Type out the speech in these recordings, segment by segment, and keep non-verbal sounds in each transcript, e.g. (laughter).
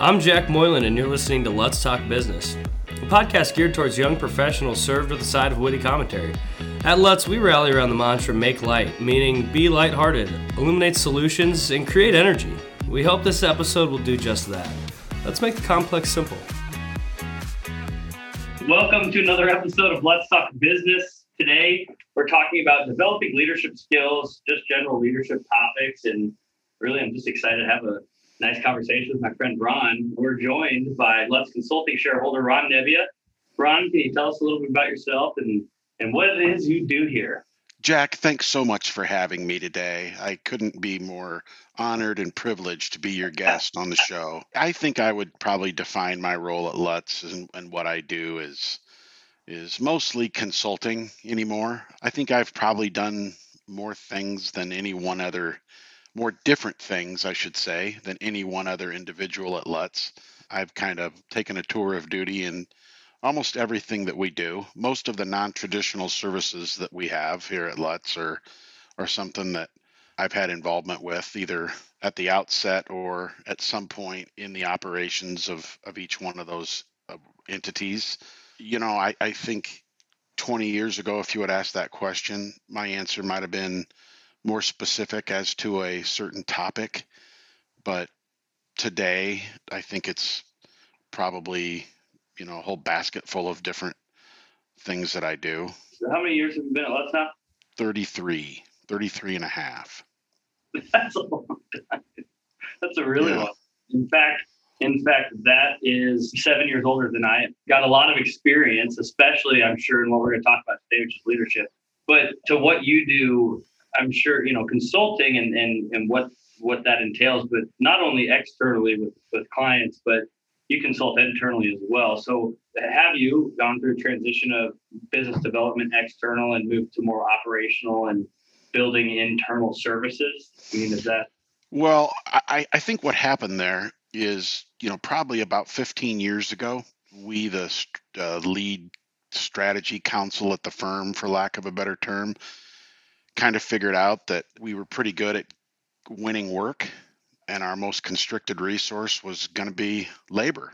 I'm Jack Moylan, and you're listening to Let's Talk Business, a podcast geared towards young professionals served with a side of witty commentary. At Let's, we rally around the mantra make light, meaning be lighthearted, illuminate solutions, and create energy. We hope this episode will do just that. Lutz make the complex simple. Welcome to another episode of Let's Talk Business. Today, we're talking about developing leadership skills, just general leadership topics, and really, I'm just excited to have a nice conversation with my friend Ron. We're joined by Lutz Consulting shareholder Ron Nevia. Ron, can you tell us a little bit about yourself and, and what it is you do here? Jack, thanks so much for having me today. I couldn't be more honored and privileged to be your guest on the show. I think I would probably define my role at Lutz and, and what I do is is mostly consulting anymore. I think I've probably done more things than any one other more different things, I should say, than any one other individual at Lutz. I've kind of taken a tour of duty in almost everything that we do. Most of the non-traditional services that we have here at Lutz are are something that I've had involvement with either at the outset or at some point in the operations of, of each one of those uh, entities. You know, I, I think 20 years ago, if you had asked that question, my answer might have been more specific as to a certain topic. But today, I think it's probably, you know, a whole basket full of different things that I do. So how many years have you been at Lutz now? 33, 33 and a half. (laughs) That's a long time. That's a really Yeah. long. In fact, in fact, that is seven years older than I am. Got a lot of experience, especially I'm sure in what we're going to talk about today, which is leadership. But to what you do, I'm sure you know consulting and and and what what that entails. But not only externally with with clients, but you consult internally as well. So have you gone through a transition of business development external and moved to more operational and building internal services? I mean, is that Well, I, I think what happened there is, you know, probably about 15 years ago, we, the uh, lead strategy council at the firm, for lack of a better term, kind of figured out that we were pretty good at winning work, and our most constricted resource was going to be labor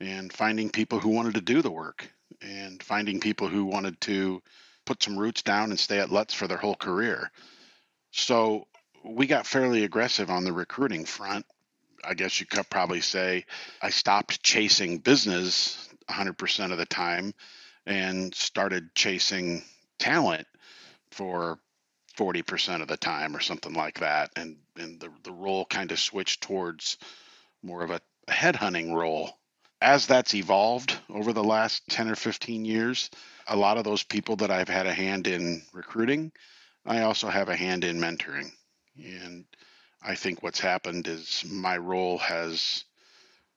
and finding people who wanted to do the work and finding people who wanted to put some roots down and stay at Lutz for their whole career. So we got fairly aggressive on the recruiting front. I guess you could probably say I stopped chasing business 100% of the time and started chasing talent for 40% of the time or something like that. And, and the, the role kind of switched towards more of a, a headhunting role. As that's evolved over the last 10 or 15 years, a lot of those people that I've had a hand in recruiting, I also have a hand in mentoring. And I think what's happened is my role has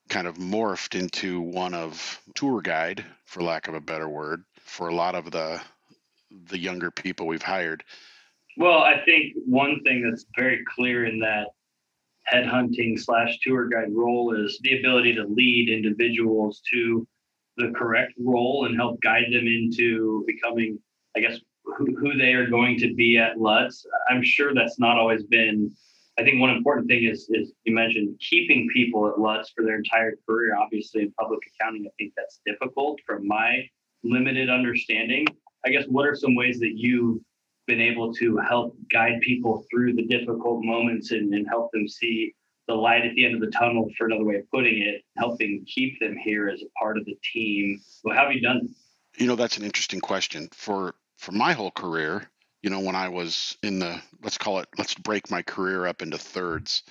kind of morphed into one of tour guide, for lack of a better word, for a lot of the the younger people we've hired. Well, I think one thing that's very clear in that headhunting slash tour guide role is the ability to lead individuals to the correct role and help guide them into becoming, I guess, who, who they are going to be at Lutz. I'm sure that's not always been. I think one important thing is is you mentioned keeping people at Lutz for their entire career. Obviously, in public accounting, I think that's difficult from my limited understanding. I guess what are some ways that you've been able to help guide people through the difficult moments and, and help them see the light at the end of the tunnel, for another way of putting it, helping keep them here as a part of the team. Well, how have you done? You know, that's an interesting question. For for my whole career, you know, when I was in the let's call it let's break my career up into thirds.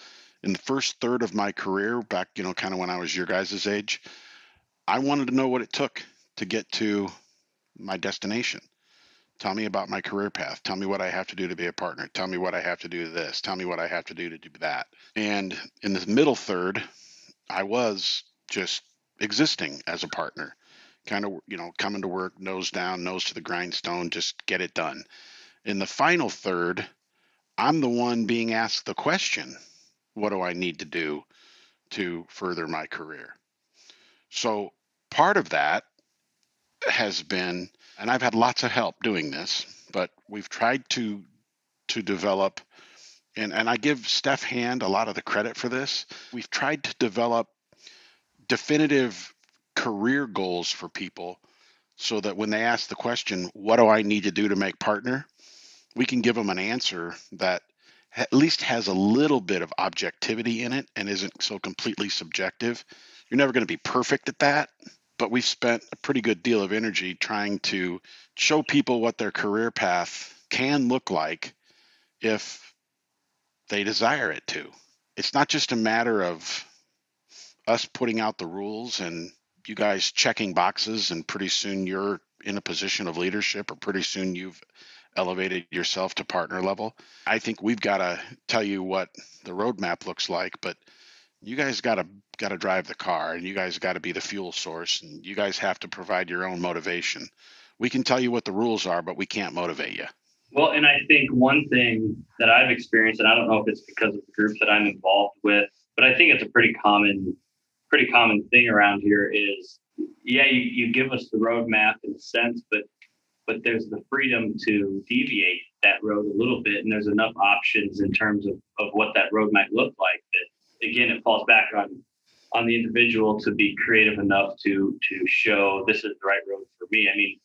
In the first third of my career, back, you know, kind of when I was your guys' age, I wanted to know what it took to get to my destination. Tell me about my career path. Tell me what I have to do to be a partner. Tell me what I have to do to this. Tell me what I have to do to do that. And in the middle third, I was just existing as a partner, kind of, you know, coming to work, nose down, nose to the grindstone, just get it done. In the final third, I'm the one being asked the question what do I need to do to further my career? So part of that has been and I've had lots of help doing this, but we've tried to to develop and and I give Steph Hand a lot of the credit for this. We've tried to develop definitive career goals for people so that when they ask the question, what do I need to do to make partner? We can give them an answer that at least has a little bit of objectivity in it and isn't so completely subjective. You're never going to be perfect at that, but we've spent a pretty good deal of energy trying to show people what their career path can look like if they desire it to. It's not just a matter of us putting out the rules and you guys checking boxes and pretty soon you're in a position of leadership or pretty soon you've elevated yourself to partner level. I think we've got to tell you what the roadmap looks like, but you guys got to got to drive the car and you guys got to be the fuel source and you guys have to provide your own motivation. We can tell you what the rules are, but we can't motivate you. Well, and I think one thing that I've experienced, and I don't know if it's because of the groups that I'm involved with, but I think it's a pretty common, pretty common thing around here is, yeah, you, you give us the roadmap in a sense, but but there's the freedom to deviate that road a little bit, and there's enough options in terms of, of what that road might look like that again it falls back on on the individual to be creative enough to to show this is the right road for me. I mean,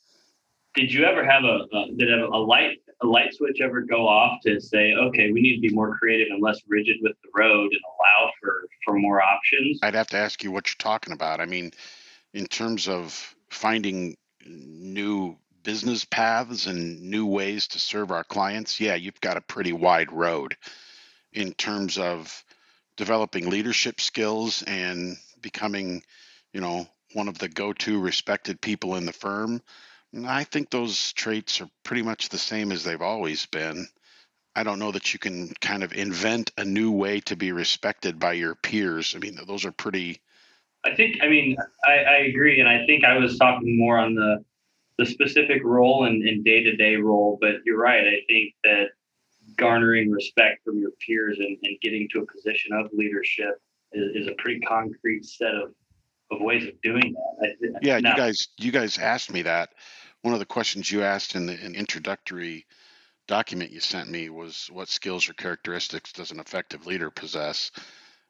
did you ever have a, a did a light a light switch ever go off to say, okay, we need to be more creative and less rigid with the road and allow for for more options? I'd have to ask you what you're talking about. I mean, in terms of finding new business paths and new ways to serve our clients, yeah, you've got a pretty wide road in terms of developing leadership skills and becoming, you know, one of the go-to respected people in the firm. I think those traits are pretty much the same as they've always been. I don't know that you can kind of invent a new way to be respected by your peers. I mean, those are pretty. I think, I mean, I, I agree. And I think I was talking more on the the specific role and day to day role. But you're right. I think that garnering respect from your peers and, and getting to a position of leadership is, is, a pretty concrete set of, of ways of doing that. yeah, now, you guys, you guys asked me that. One of the questions you asked in the in introductory document you sent me was what skills or characteristics does an effective leader possess?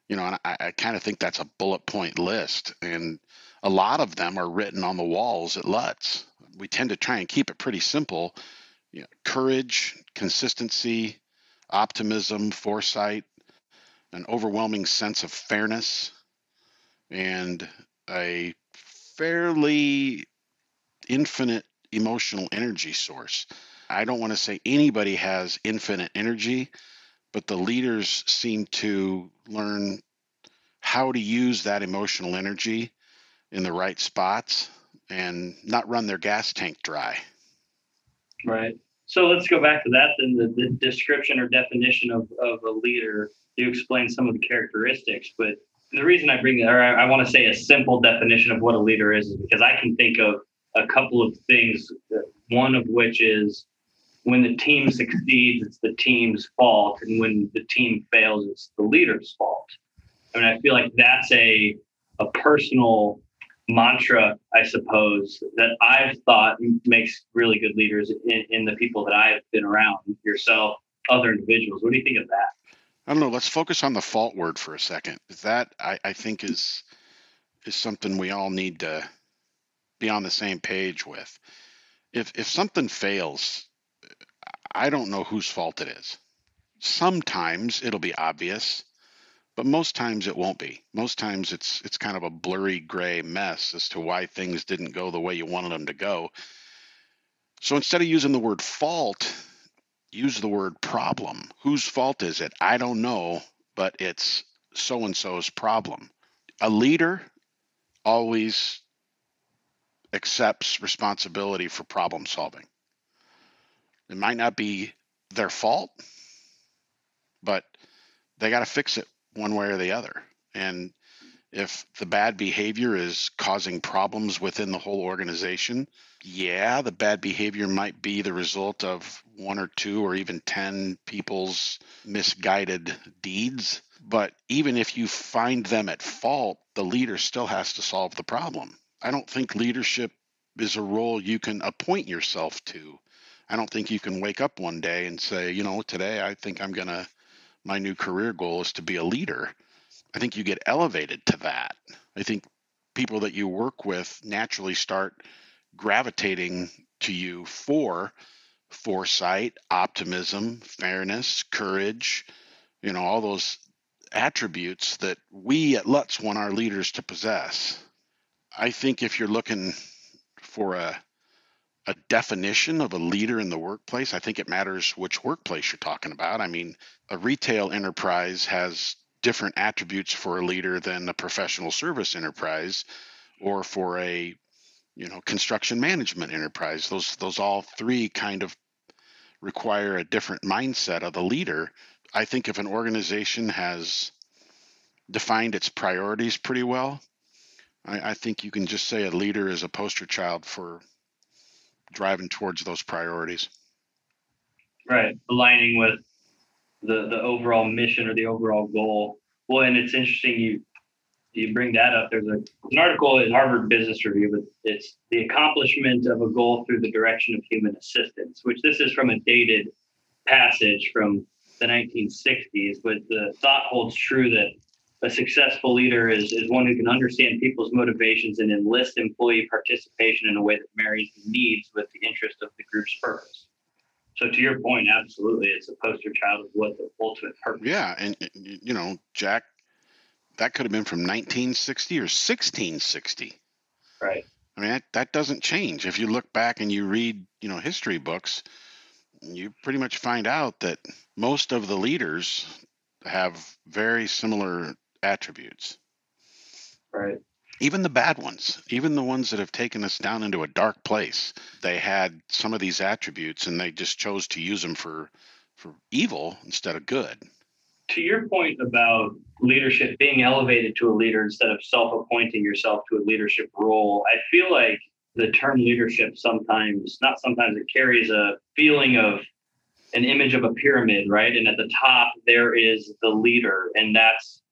You know, and I, I kind of think that's a bullet point list, and a lot of them are written on the walls at Lutz we tend to try and keep it pretty simple. You know, courage, consistency, optimism, foresight, an overwhelming sense of fairness, and a fairly infinite emotional energy source. I don't want to say anybody has infinite energy, but the leaders seem to learn how to use that emotional energy in the right spots and not run their gas tank dry. Right. So let's go back to that then the, the description or definition of, of a leader. You explain some of the characteristics, but the reason I bring that, or I, I want to say a simple definition of what a leader is, is because I can think of a couple of things. One of which is when the team succeeds, it's the team's fault, and when the team fails, it's the leader's fault. I mean, I feel like that's a a personal mantra, I suppose, that I've thought makes really good leaders in, in, the people that I've been around, yourself, other individuals. What do you think of that? I don't know. Let's focus on the fault word for a second. That I, I think is is something we all need to be on the same page with. If if something fails, I don't know whose fault it is. Sometimes it'll be obvious but most times it won't be. Most times it's it's kind of a blurry gray mess as to why things didn't go the way you wanted them to go. So instead of using the word fault, use the word problem. Whose fault is it? I don't know, but it's so and so's problem. A leader always accepts responsibility for problem solving. It might not be their fault, but they got to fix it one way or the other. And if the bad behavior is causing problems within the whole organization, yeah, the bad behavior might be the result of one or two or even 10 people's misguided deeds. But even if you find them at fault, the leader still has to solve the problem. I don't think leadership is a role you can appoint yourself to. I don't think you can wake up one day and say, you know, today I think I'm going to my new career goal is to be a leader. I think you get elevated to that. I think people that you work with naturally start gravitating to you for foresight, optimism, fairness, courage, you know, all those attributes that we at Lutz want our leaders to possess. I think if you're looking for a a definition of a leader in the workplace, I think it matters which workplace you're talking about. I mean, a retail enterprise has different attributes for a leader than a professional service enterprise or for a you know construction management enterprise those those all three kind of require a different mindset of the leader i think if an organization has defined its priorities pretty well I, I think you can just say a leader is a poster child for driving towards those priorities right aligning with the the overall mission or the overall goal. Well, and it's interesting you you bring that up. There's a, an article in Harvard Business Review, but it's the accomplishment of a goal through the direction of human assistance, which this is from a dated passage from the 1960s, but the thought holds true that a successful leader is, is one who can understand people's motivations and enlist employee participation in a way that marries the needs with the interest of the group's purpose. So to your point, absolutely, it's a poster child of what the ultimate purpose. Yeah, and you know, Jack, that could have been from 1960 or 1660. Right. I mean, that, that doesn't change. If you look back and you read, you know, history books, you pretty much find out that most of the leaders have very similar attributes. Right even the bad ones, even the ones that have taken us down into a dark place, they had some of these attributes and they just chose to use them for for evil instead of good. To your point about leadership being elevated to a leader instead of self-appointing yourself to a leadership role, I feel like the term leadership sometimes, not sometimes, it carries a feeling of an image of a pyramid, right? And at the top there is the leader, and that's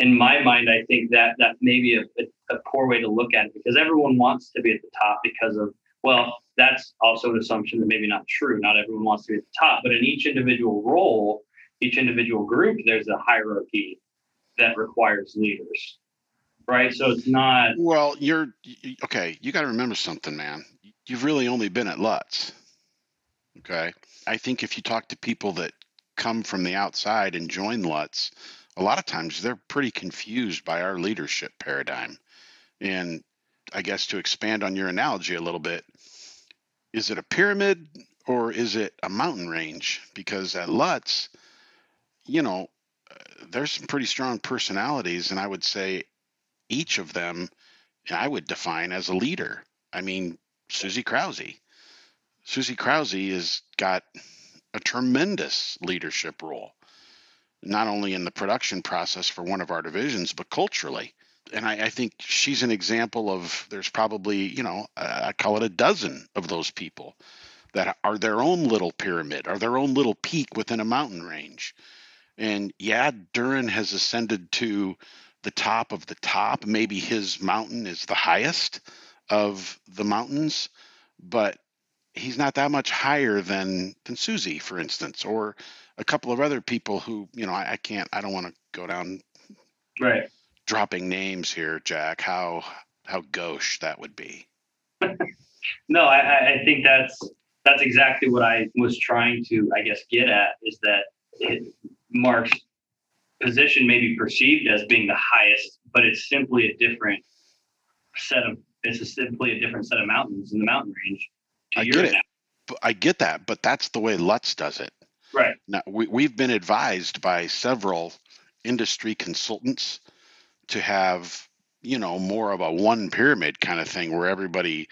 in my mind, I think that that may be a, a, poor way to look at it because everyone wants to be at the top because of, well, that's also an assumption that maybe not true. Not everyone wants to be at the top, but in each individual role, each individual group, there's a hierarchy that requires leaders. Right. So it's not. Well, you're okay. You got to remember something, man. You've really only been at Lutz. Okay. I think if you talk to people that come from the outside and join Lutz, a lot of times they're pretty confused by our leadership paradigm. And I guess to expand on your analogy a little bit, is it a pyramid or is it a mountain range? Because at Lutz, you know, uh, there's some pretty strong personalities, and I would say each of them I would define as a leader. I mean, Susie Krause. Susie Krause has got a tremendous leadership role not only in the production process for one of our divisions, but culturally. And I, I think she's an example of there's probably, you know, I call it a dozen of those people that are their own little pyramid, are their own little peak within a mountain range. And yeah, Duran has ascended to the top of the top. Maybe his mountain is the highest of the mountains, but he's not that much higher than than Susie, for instance, or a couple of other people who, you know, I, I can't, I don't want to go down right dropping names here, Jack. How how gauche that would be. (laughs) no, I, I think that's that's exactly what I was trying to, I guess, get at is that it, Mark's position may be perceived as being the highest, but it's simply a different set of it's a simply a different set of mountains in the mountain range. I get it. I get that, but that's the way Lutz does it. Right. Now, we, we've been advised by several industry consultants to have, you know, more of a one pyramid kind of thing where everybody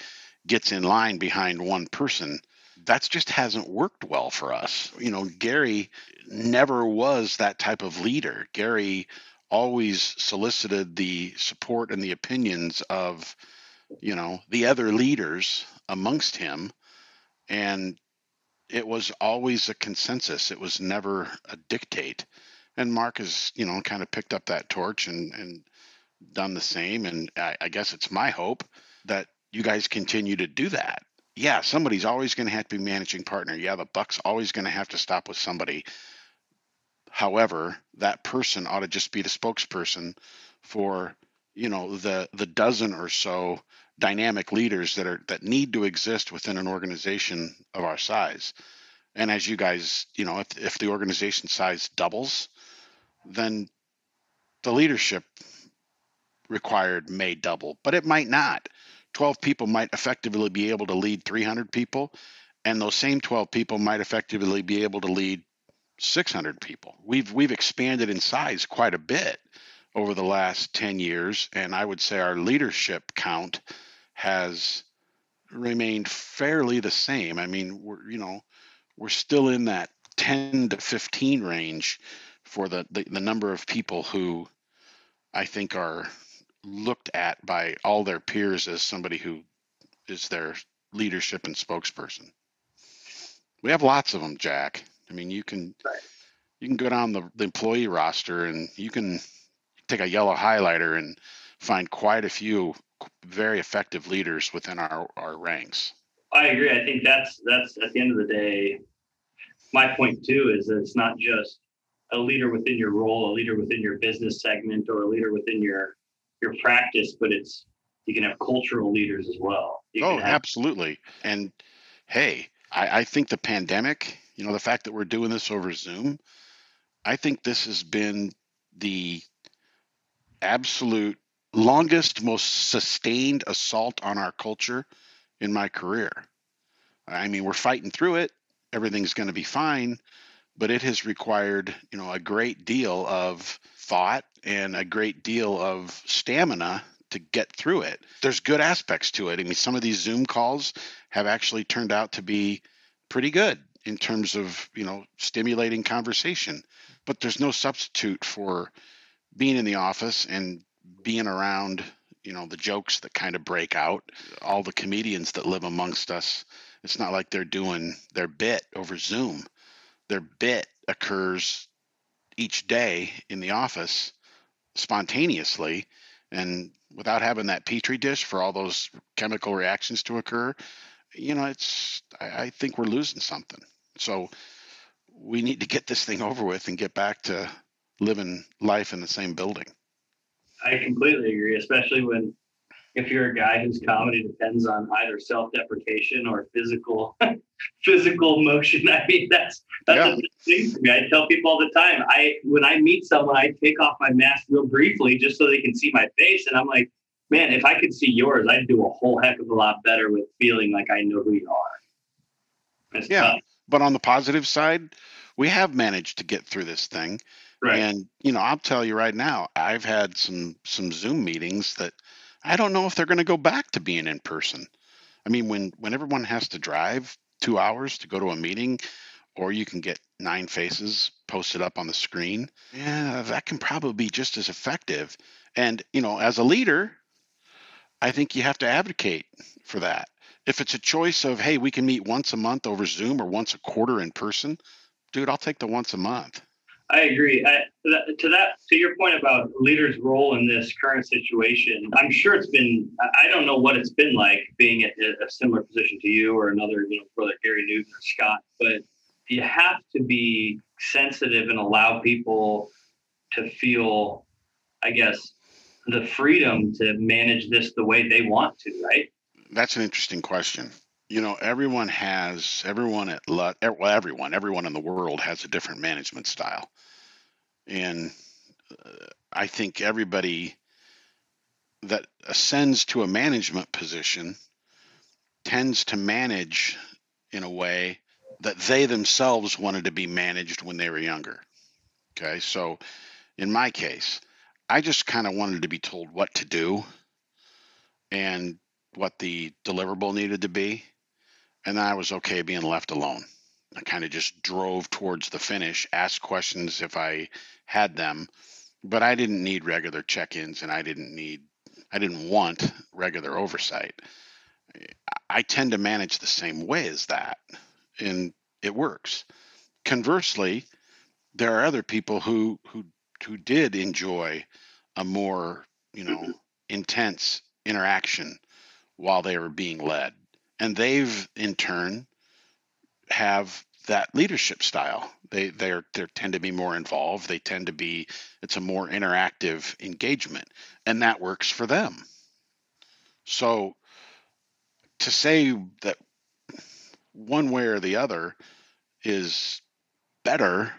gets in line behind one person. That's just hasn't worked well for us. You know, Gary never was that type of leader. Gary always solicited the support and the opinions of, you know, the other leaders amongst him and it was always a consensus. It was never a dictate. And Mark has, you know, kind of picked up that torch and, and done the same. And I, I guess it's my hope that you guys continue to do that. Yeah, somebody's always going to have to be managing partner. Yeah, the buck's always going to have to stop with somebody. However, that person ought to just be the spokesperson for you know the the dozen or so dynamic leaders that are that need to exist within an organization of our size. And as you guys you know if, if the organization size doubles then the leadership required may double but it might not. 12 people might effectively be able to lead 300 people and those same 12 people might effectively be able to lead 600 people. We've we've expanded in size quite a bit over the last 10 years and i would say our leadership count has remained fairly the same. I mean, we're you know we're still in that 10 to 15 range for the, the, the number of people who I think are looked at by all their peers as somebody who is their leadership and spokesperson. We have lots of them, Jack. I mean, you can you can go down the, the employee roster and you can take a yellow highlighter and find quite a few very effective leaders within our, our ranks. I agree. I think that's that's at the end of the day, my point too is that it's not just a leader within your role, a leader within your business segment, or a leader within your your practice, but it's you can have cultural leaders as well. You oh, have- absolutely. And hey, I, I think the pandemic, you know, the fact that we're doing this over Zoom, I think this has been the absolute longest, most sustained assault on our culture in my career. I mean, we're fighting through it. Everything's going to be fine, but it has required, you know, a great deal of thought and a great deal of stamina to get through it. There's good aspects to it. I mean, some of these Zoom calls have actually turned out to be pretty good in terms of, you know, stimulating conversation, but there's no substitute for being in the office and being around you know the jokes that kind of break out. All the comedians that live amongst us it's not like they're doing their bit over zoom. Their bit occurs each day in the office spontaneously and without having that petri dish for all those chemical reactions to occur you know it's i, I think we're losing something. So we need to get this thing over with and get back to living life in the same building I completely agree, especially when if you're a guy whose comedy depends on either self-deprecation or physical (laughs) physical motion. I mean, that's that's Yeah. a big thing for me. I tell people all the time. I when I meet someone, I take off my mask real briefly just so they can see my face, and I'm like, man, if I could see yours, I'd do a whole heck of a lot better with feeling like I know who you are. Yeah. tough, but on the positive side we have managed to get through this thing right? and you know i'll tell you right now i've had some some zoom meetings that i don't know if they're going to go back to being in person. I mean when when everyone has to drive two hours to go to a meeting or you can get nine faces posted up on the screen yeah that can probably be just as effective. And you know as a leader i think you have to advocate for that. If it's a choice of hey we can meet once a month over zoom or once a quarter in person dude i'll take the once a month I agree. I, to that, to your point about leaders' role in this current situation, I'm sure it's been. I- don't know what it's been like being at a similar position to you or another, you know, brother Gary Newton or Scott. But you have to be sensitive and allow people to feel, I guess, the freedom to manage this the way they want to. Right? That's an interesting question. You know, everyone has everyone at Lut, well, everyone, everyone in the world has a different management style, and uh, I think everybody that ascends to a management position tends to manage in a way that they themselves wanted to be managed when they were younger. Okay, so in my case, I just kind of wanted to be told what to do and what the deliverable needed to be. And I was okay being left alone. I kind of just drove towards the finish, asked questions if I had them, but I didn't need regular check ins and I didn't need, I didn't want regular oversight. I tend to manage the same way as that, and it works. Conversely, there are other people who who who did enjoy a more you know mm-hmm. intense interaction while they were being led and they've in turn have that leadership style. They they're they tend to be more involved. They tend to be it's a more interactive engagement, and that works for them. So to say that one way or the other is better,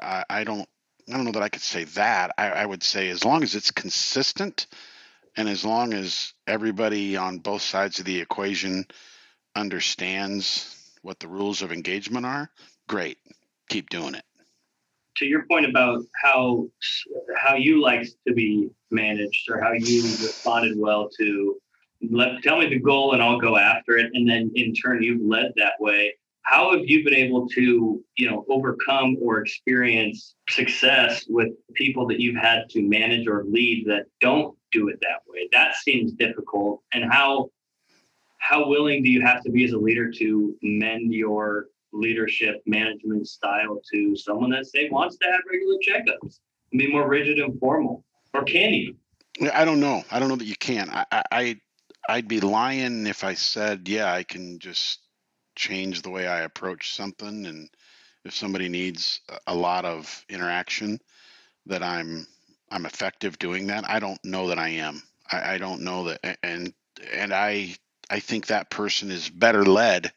I, I don't I don't know that I could say that. I, I would say as long as it's consistent and as long as everybody on both sides of the equation understands what the rules of engagement are, great. Keep doing it. To your point about how how you like to be managed or how you responded well to let tell me the goal and I'll go after it and then in turn you've led that way how have you been able to you know overcome or experience success with people that you've had to manage or lead that don't do it that way. That seems difficult. And how how willing do you have to be as a leader to mend your leadership management style to someone that say wants to have regular checkups and be more rigid and formal or can you? I don't know. I don't know that you can. I i i'd be lying if i said yeah i can just change the way i approach something. And if somebody needs a lot of interaction that i'm i'm effective doing that i don't know that i am i, I don't know that and and i I think that person is better led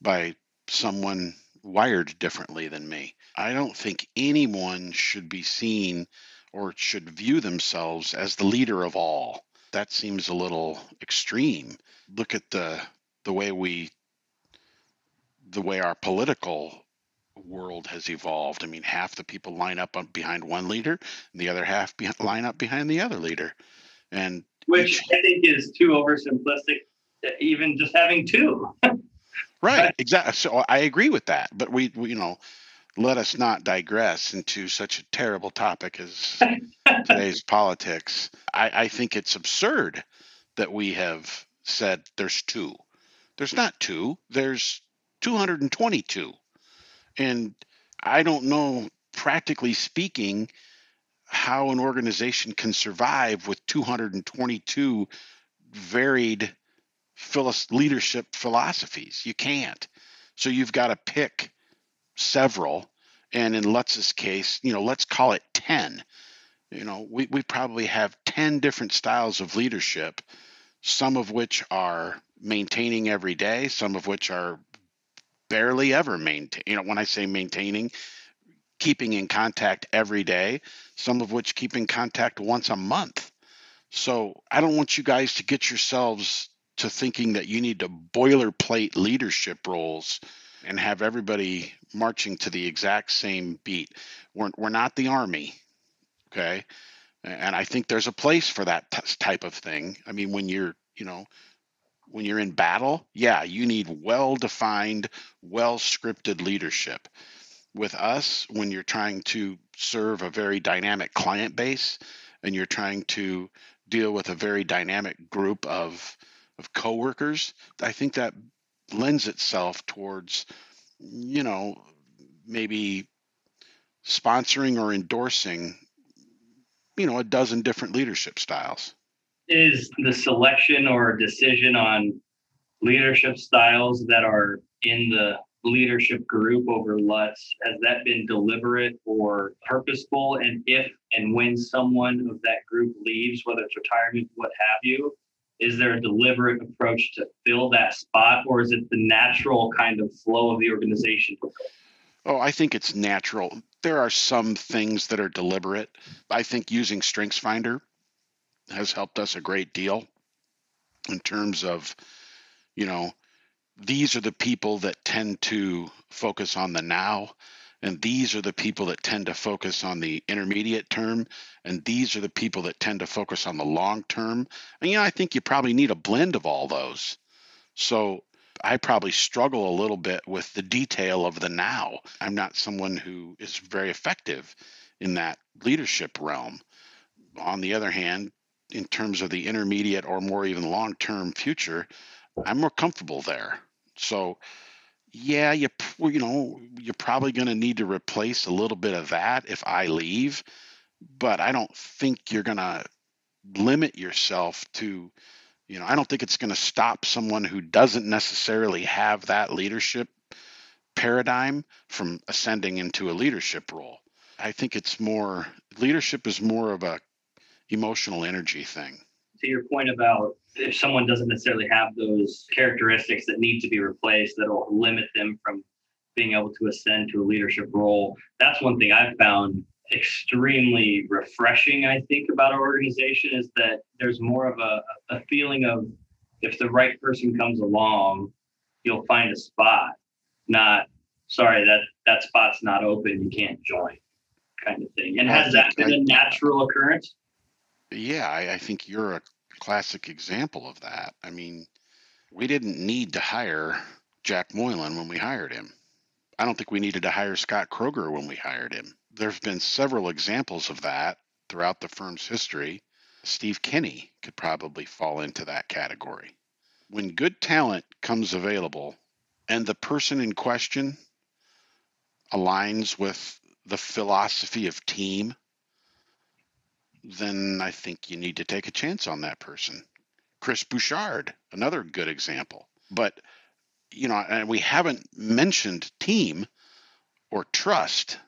by someone wired differently than me. I don't think anyone should be seen or should view themselves as the leader of all. That seems a little extreme. Look at the the way we the way our political world has evolved. I mean, half the people line up behind one leader, and the other half be- line up behind the other leader. And which I think is too oversimplistic even just having two. (laughs) right, exactly. So I agree with that, but we, we, you know, let us not digress into such a terrible topic as (laughs) today's politics. I, I think it's absurd that we have said there's two. There's not two. There's 222, and I don't know, practically speaking, how an organization can survive with 222 varied leadership philosophies. You can't. So you've got to pick several. And in Lutz's case, you know, let's call it 10. You know, we, we probably have 10 different styles of leadership, some of which are maintaining every day, some of which are barely ever maintain. You know, when I say maintaining, keeping in contact every day, some of which keep in contact once a month. So I don't want you guys to get yourselves to thinking that you need to boilerplate leadership roles and have everybody marching to the exact same beat. We're, we're not the army, okay? And I think there's a place for that t- type of thing. I mean, when you're, you know, when you're in battle, yeah, you need well defined, well scripted leadership. With us, when you're trying to serve a very dynamic client base and you're trying to deal with a very dynamic group of of coworkers, I think that lends itself towards, you know, maybe sponsoring or endorsing, you know, a dozen different leadership styles. Is the selection or decision on leadership styles that are in the leadership group over Lutz, has that been deliberate or purposeful? And if and when someone of that group leaves, whether it's retirement, what have you, is there a deliberate approach to fill that spot or is it the natural kind of flow of the organization? Oh i think it's natural. There are some things that are deliberate. I think using strengthsfinder has helped us a great deal in terms of you know these are the people that tend to focus on the now and these are the people that tend to focus on the intermediate term. And these are the people that tend to focus on the long term. And, you know, I think you probably need a blend of all those. So I probably struggle a little bit with the detail of the now. I'm not someone who is very effective in that leadership realm. On the other hand, in terms of the intermediate or more even long term future, I'm more comfortable there. So yeah, you you know you're probably going to need to replace a little bit of that if I leave, but I don't think you're going to limit yourself to you know I don't think it's going to stop someone who doesn't necessarily have that leadership paradigm from ascending into a leadership role. I think it's more leadership is more of a emotional energy thing. To your point about if someone doesn't necessarily have those characteristics that need to be replaced that'll limit them from being able to ascend to a leadership role, that's one thing I've found extremely refreshing, I think, about our organization is that there's more of a, a feeling of if the right person comes along, you'll find a spot, not sorry, that that spot's not open, you can't join kind of thing. And has that been a natural occurrence? Yeah, I, I think you're a classic example of that. I mean, we didn't need to hire Jack Moylan when we hired him. I don't think we needed to hire Scott Kroger when we hired him. There have been several examples of that throughout the firm's history. Steve Kinney could probably fall into that category. When good talent comes available and the person in question aligns with the philosophy of team, then I think you need to take a chance on that person. Chris Bouchard, another good example. But, you know, and we haven't mentioned team or trust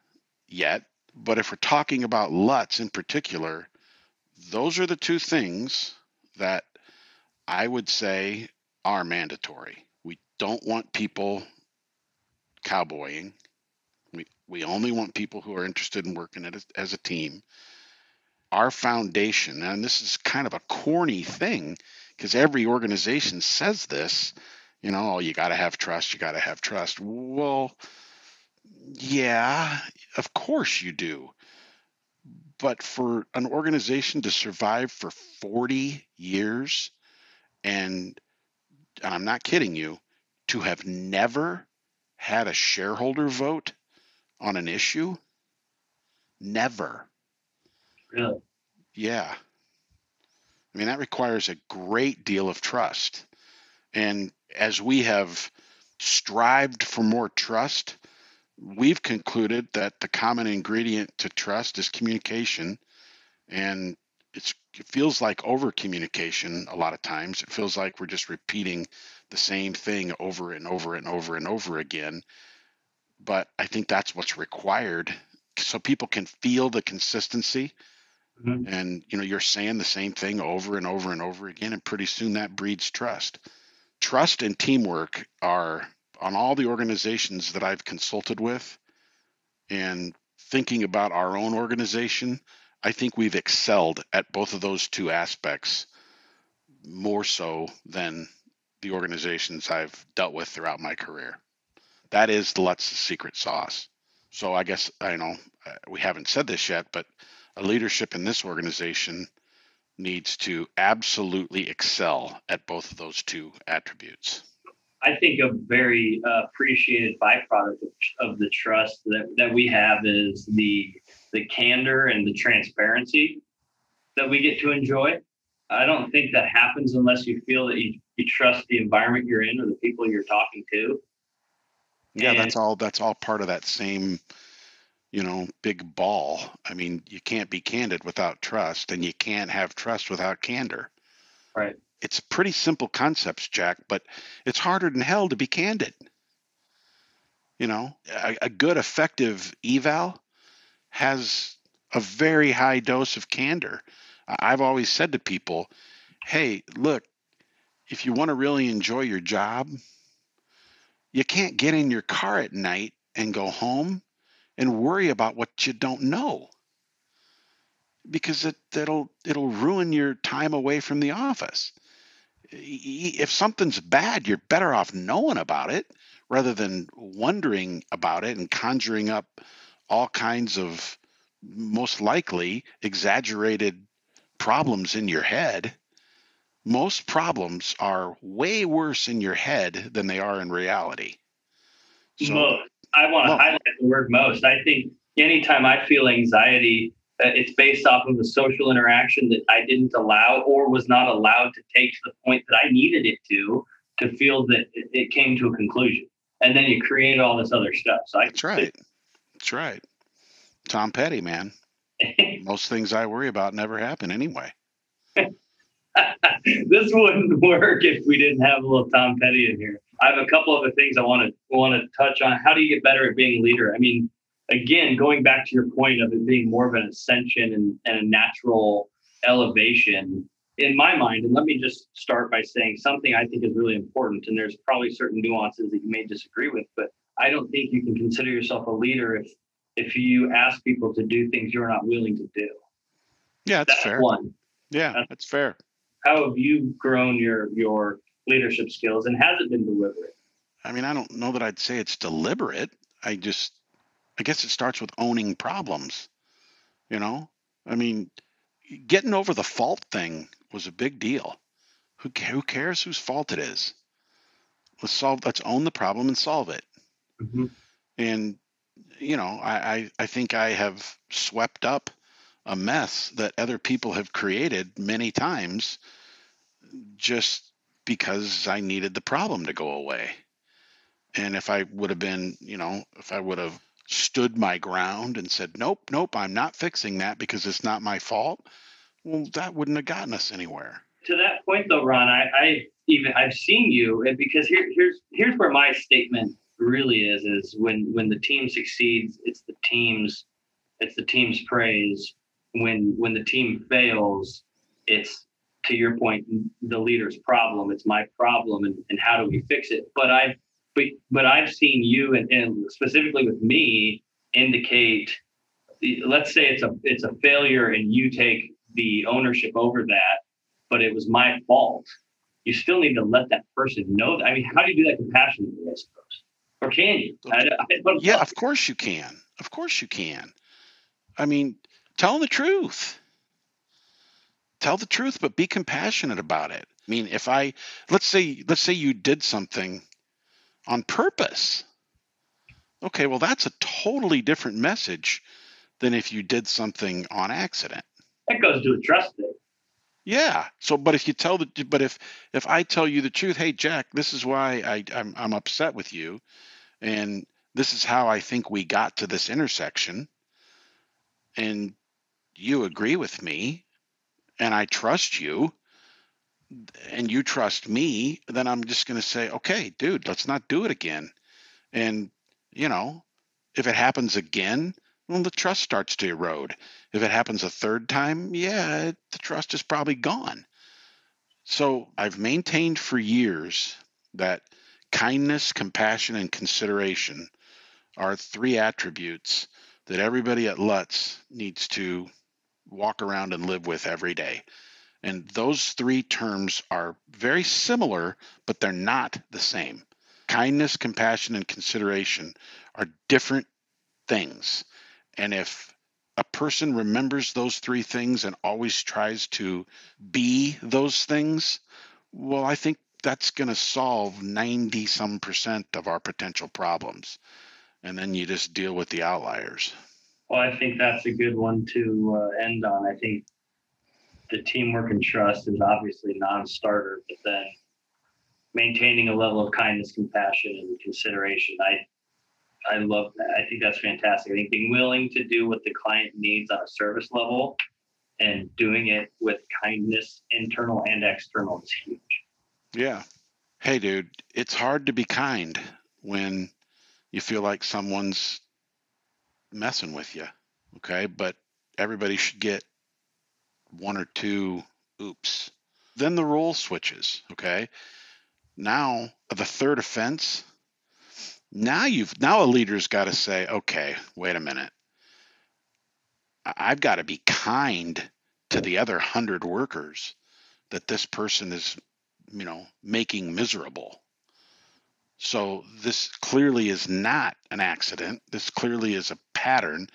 yet. But if we're talking about Lutz in particular, those are the two things that I would say are mandatory. We don't want people cowboying. We, we only want people who are interested in working as a team. Our foundation, and this is kind of a corny thing because every organization says this, you know, oh, you got to have trust, you got to have trust. Well, yeah, of course you do. But for an organization to survive for 40 years and, and I'm not kidding you, to have never had a shareholder vote on an issue? Never. Really? Yeah. I mean, that requires a great deal of trust. And as we have strived for more trust, we've concluded that the common ingredient to trust is communication and it feels like over communication a lot of times it feels like we're just repeating the same thing over and over and over and over again but i think that's what's required so people can feel the consistency mm-hmm. and you know you're saying the same thing over and over and over again and pretty soon that breeds trust trust and teamwork are on all the organizations that I've consulted with and thinking about our own organization, I think we've excelled at both of those two aspects more so than the organizations I've dealt with throughout my career. That is the Lutz secret sauce. So I guess I know uh, we haven't said this yet, but a leadership in this organization needs to absolutely excel at both of those two attributes. I think a very uh, appreciated byproduct of, of, the trust that, that we have is the the candor and the transparency that we get to enjoy. I don't think that happens unless you feel that you, you trust the environment you're in or the people you're talking to. Yeah, and, that's all that's all part of that same, you know, big ball. I mean, you can't be candid without trust and you can't have trust without candor. Right it's pretty simple concepts, Jack, but it's harder than hell to be candid. You know, a, a good, effective eval has a very high dose of candor. I've always said to people, hey, look, if you want to really enjoy your job, you can't get in your car at night and go home and worry about what you don't know because it, it'll it'll ruin your time away from the office if something's bad, you're better off knowing about it rather than wondering about it and conjuring up all kinds of most likely exaggerated problems in your head. Most problems are way worse in your head than they are in reality. So, most. I want to well, highlight the word most. I think anytime I feel anxiety, uh, it's based off of a social interaction that I didn't allow or was not allowed to take to the point that I needed it to to feel that it, came to a conclusion. And then you create all this other stuff. So I, that's right. That's right. Tom Petty, man. (laughs) Most things I worry about never happen anyway. (laughs) this wouldn't work if we didn't have a little Tom Petty in here. I have a couple of other things I want to want to touch on. How do you get better at being a leader? I mean, again, going back to your point of it being more of an ascension and, and a natural elevation, in my mind, and let me just start by saying something I think is really important. And there's probably certain nuances that you may disagree with, but I don't think you can consider yourself a leader if if you ask people to do things you're not willing to do. Yeah, that's, that's fair. One. Yeah, that's, that's fair. How have you grown your your leadership skills, and has it been deliberate? I mean, I don't know that I'd say it's deliberate. I just, I guess it starts with owning problems. You know, I mean, getting over the fault thing was a big deal. Who who cares whose fault it is? Let's solve. Let's own the problem and solve it. Mm-hmm. And you know, I, I I think I have swept up a mess that other people have created many times just because I needed the problem to go away. And if I would have been, you know, if I would have stood my ground and said, nope, nope, I'm not fixing that because it's not my fault, well, that wouldn't have gotten us anywhere. To that point, though, Ron, I, I even I've seen you, and because here, here's here's where my statement really is: is when when the team succeeds, it's the team's it's the team's praise. When when the team fails, it's to your point, the leader's problem. It's my problem, and, and how do we fix it? But I, but but I've seen you, and, and specifically with me, indicate. Let's say it's a it's a failure, and you take the ownership over that, but it was my fault. You still need to let that person know that. I mean, how do you do that compassionately? I suppose, or can you? I, I yeah, of course you can. Of course you can. I mean, tell them the truth tell the truth, but be compassionate about it. I mean, if I let's say let's say you did something on purpose. Okay, well that's a totally different message than if you did something on accident. That goes to a trust thing. Yeah. So, but if you tell the, but if if I tell you the truth, hey Jack, this is why I I'm I'm upset with you, and this is how I think we got to this intersection, and you agree with me, and I trust you and you trust me, then I'm just going to say, okay, dude, let's not do it again. And, you know, if it happens again, well, the trust starts to erode. If it happens a third time, yeah, the trust is probably gone. So I've maintained for years that kindness, compassion, and consideration are three attributes that everybody at Lutz needs to walk around and live with every day. And those three terms are very similar, but they're not the same. Kindness, compassion, and consideration are different things. And if a person remembers those three things and always tries to be those things, well, I think that's going to solve 90 some percent of our potential problems. And then you just deal with the outliers. Well, I think that's a good one to uh, end on. I think the teamwork and trust is obviously non-starter, but then maintaining a level of kindness, compassion, and consideration. I I love that. I think that's fantastic. I think being willing to do what the client needs on a service level and doing it with kindness, internal and external, is huge. Yeah. Hey, dude, it's hard to be kind when you feel like someone's messing with you. Okay. But everybody should get one or two oops. Then the rule switches. Okay. Now, the third offense, now you've, now a leader's got to say, okay, wait a minute. I've got to be kind to the other hundred workers that this person is, you know, making miserable. So this clearly is not an accident. This clearly is a pattern.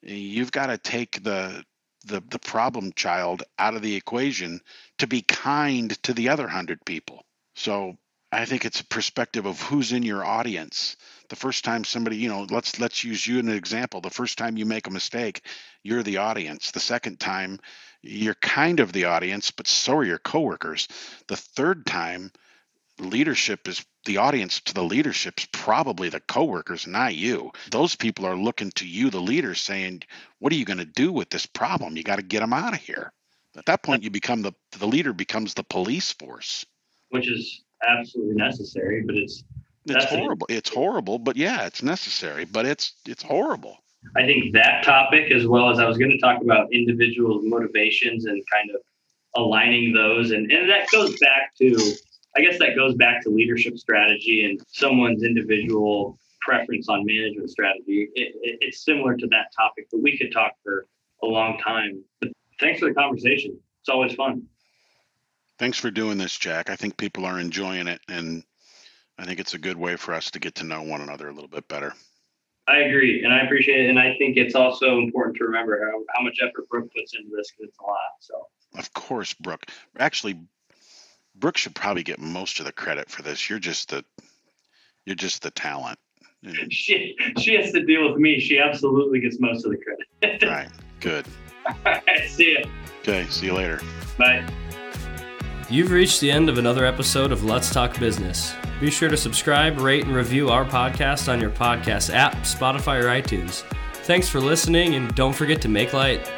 You've got to take the the, the problem child out of the equation to be kind to the other hundred people. So I think it's a perspective of who's in your audience. The first time somebody, you know, let's let's use you an example. The first time you make a mistake, you're the audience. The second time, you're kind of the audience, but so are your coworkers. The third time, leadership is the audience to the leadership is probably the coworkers, not you. Those people are looking to you, the leader, saying, "What are you going to do with this problem? You got to get them out of here." At that point, you become the the leader becomes the police force. Which is absolutely necessary, but it's it's horrible. It's horrible, but yeah, it's necessary, but it's it's horrible. I think that topic, as well as I was going to talk about individual motivations and kind of aligning those, and and that goes back to, I guess that goes back to leadership strategy and someone's individual preference on management strategy. It, it, it's similar to that topic, but we could talk for a long time. But thanks for the conversation. It's always fun. Thanks for doing this, Jack. I think people are enjoying it, and I think it's a good way for us to get to know one another a little bit better. I agree, and I appreciate it, and I think it's also important to remember how, how much effort Brooke puts into this because it's a lot. So, of course, Brooke. Actually, Brooke should probably get most of the credit for this. You're just the, you're just the talent. (laughs) She she has to deal with me. She absolutely gets most of the credit. (laughs) right. Good. All right. See you. Okay. See you later. Bye. You've reached the end of another episode of Let's Talk Business. Be sure to subscribe, rate, and review our podcast on your podcast app, Spotify, or iTunes. Thanks for listening, and don't forget to make light.